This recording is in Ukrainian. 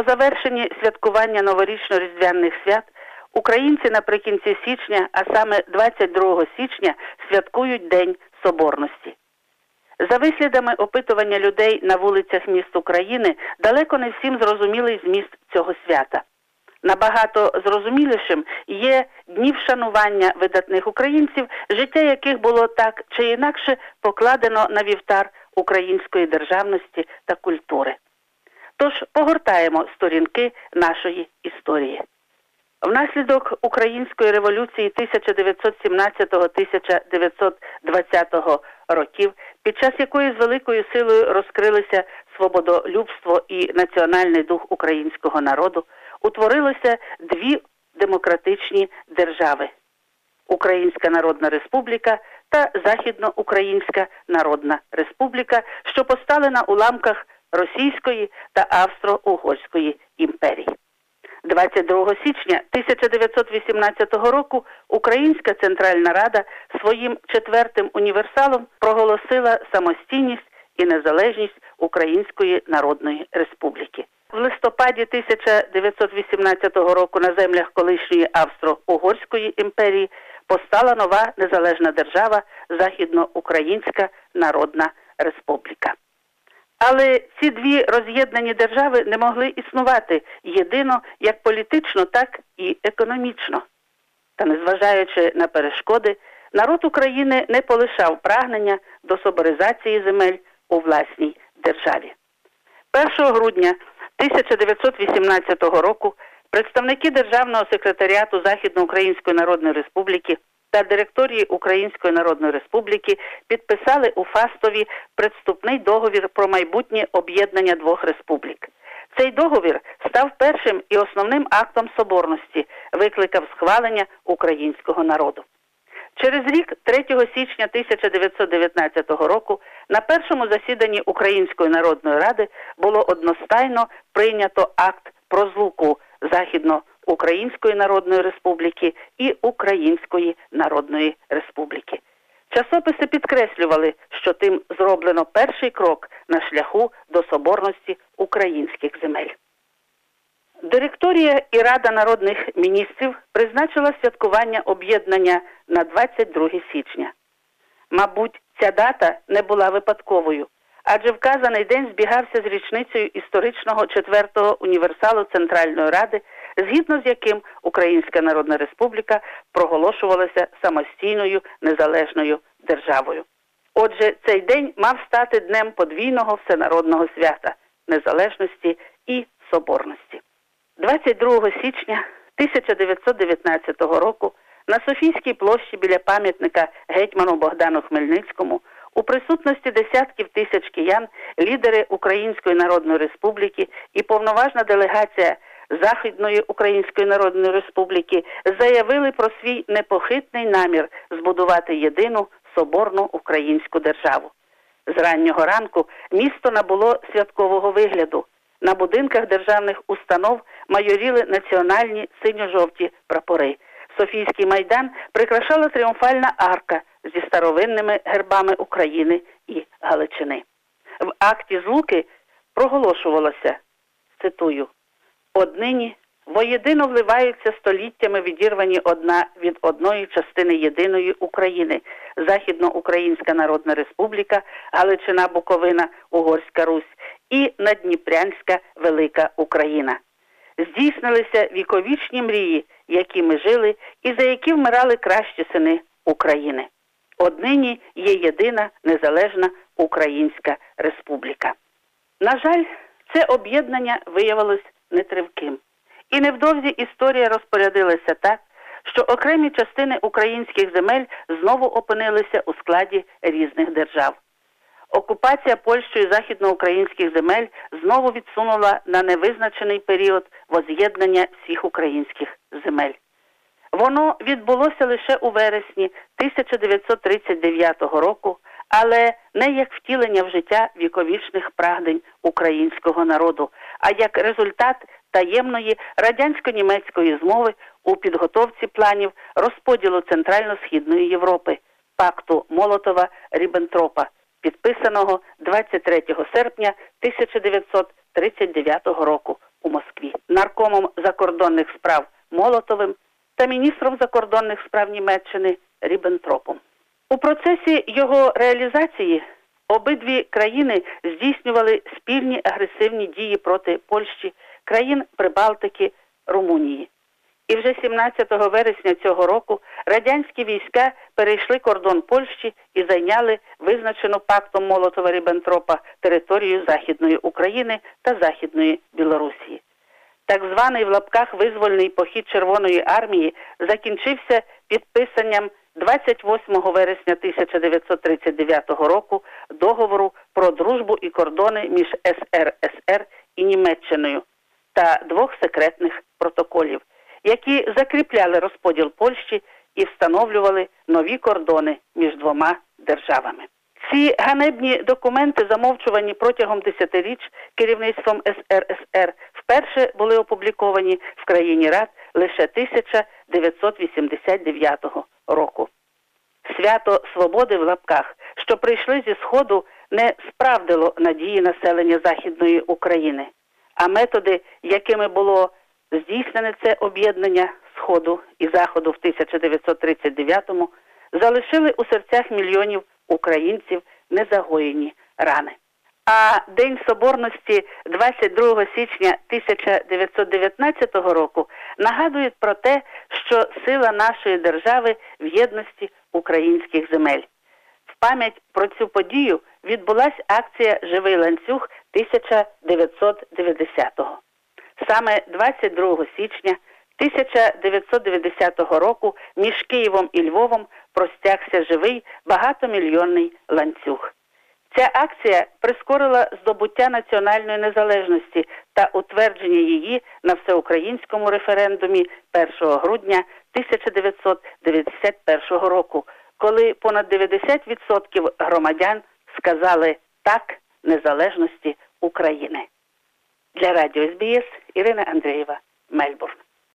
по завершенні святкування новорічно-різдвяних свят українці наприкінці січня, а саме 22 січня, святкують День Соборності. За вислідами опитування людей на вулицях міст України далеко не всім зрозумілий зміст цього свята. Набагато зрозумілішим є дні вшанування видатних українців, життя яких було так чи інакше покладено на вівтар української державності та культури. Тож погортаємо сторінки нашої історії. Внаслідок української революції 1917-1920 років, під час якої з великою силою розкрилися свободолюбство і національний дух українського народу, утворилося дві демократичні держави Українська Народна Республіка та Західноукраїнська Народна Республіка, що постали на уламках Російської та Австро-Угорської імперії. 22 січня 1918 року Українська Центральна Рада своїм четвертим універсалом проголосила самостійність і незалежність Української Народної Республіки. В листопаді 1918 року на землях колишньої Австро-Угорської імперії постала нова незалежна держава Західноукраїнська Народна Республіка. Але ці дві роз'єднані держави не могли існувати єдино як політично, так і економічно. Та незважаючи на перешкоди, народ України не полишав прагнення до соборизації земель у власній державі. 1 грудня 1918 року представники Державного секретаріату Західноукраїнської Народної Республіки та директорії Української Народної Республіки підписали у Фастові предступний договір про майбутнє об'єднання двох республік. Цей договір став першим і основним актом соборності, викликав схвалення українського народу. Через рік, 3 січня 1919 року, на першому засіданні Української народної ради було одностайно прийнято акт про злуку західно Української Народної Республіки і Української Народної Республіки. Часописи підкреслювали, що тим зроблено перший крок на шляху до соборності українських земель. Директорія і Рада народних міністрів призначила святкування об'єднання на 22 січня. Мабуть, ця дата не була випадковою, адже вказаний день збігався з річницею історичного четвертого універсалу Центральної Ради згідно з яким Українська Народна Республіка проголошувалася самостійною незалежною державою. Отже, цей день мав стати днем подвійного всенародного свята незалежності і соборності. 22 січня 1919 року на Софійській площі біля пам'ятника гетьману Богдану Хмельницькому у присутності десятків тисяч киян лідери Української Народної Республіки і повноважна делегація Західної Української Народної Республіки заявили про свій непохитний намір збудувати єдину соборну українську державу. З раннього ранку місто набуло святкового вигляду. На будинках державних установ майоріли національні синьо-жовті прапори. Софійський майдан прикрашала тріумфальна арка зі старовинними гербами України і Галичини. В акті злуки проголошувалося цитую однині воєдино вливаються століттями відірвані одна від одної частини єдиної України Західноукраїнська Народна Республіка, Галичина Буковина, Угорська Русь і Надніпрянська Велика Україна. Здійснилися віковічні мрії, які ми жили, і за які вмирали кращі сини України. Однині є єдина незалежна Українська Республіка. На жаль, це об'єднання виявилось нетривким. І невдовзі історія розпорядилася так, що окремі частини українських земель знову опинилися у складі різних держав. Окупація Польщею західноукраїнських земель знову відсунула на невизначений період воз'єднання всіх українських земель. Воно відбулося лише у вересні 1939 року, але не як втілення в життя віковічних прагнень українського народу, а як результат таємної радянсько-німецької змови у підготовці планів розподілу Центрально-Східної Європи, пакту Молотова Ріббентропа, підписаного 23 серпня 1939 року у Москві. наркомом закордонних справ Молотовим та міністром закордонних справ Німеччини Ріббентропом. У процесі його реалізації обидві країни здійснювали спільні агресивні дії проти Польщі, країн Прибалтики, Румунії. І вже 17 вересня цього року радянські війська перейшли кордон Польщі і зайняли визначену пактом Молотова Ріббентропа територію Західної України та Західної Білорусі. Так званий в лапках визвольний похід Червоної армії закінчився підписанням 28 вересня 1939 року договору про дружбу і кордони між СРСР і Німеччиною та двох секретних протоколів, які закріпляли розподіл Польщі і встановлювали нові кордони між двома державами. Ці ганебні документи, замовчувані протягом десятиріч керівництвом СРСР, вперше були опубліковані в країні Рад лише 1989 року. Свято свободи в лапках, що прийшли зі Сходу, не справдило надії населення Західної України, а методи, якими було здійснене це об'єднання Сходу і Заходу в 1939-му, залишили у серцях мільйонів українців незагоєні рани. А День Соборності 22 січня 1919 року нагадує про те, що сила нашої держави в єдності українських земель. В пам'ять про цю подію відбулася акція Живий ланцюг 1990-го. Саме 22 січня 1990 року між Києвом і Львовом простягся живий багатомільйонний ланцюг. Ця акція прискорила здобуття національної незалежності та утвердження її на всеукраїнському референдумі 1 грудня 1991 року, коли понад 90% громадян сказали так незалежності України. Для радіо СБС Ірина Андрієва, Мельбурн.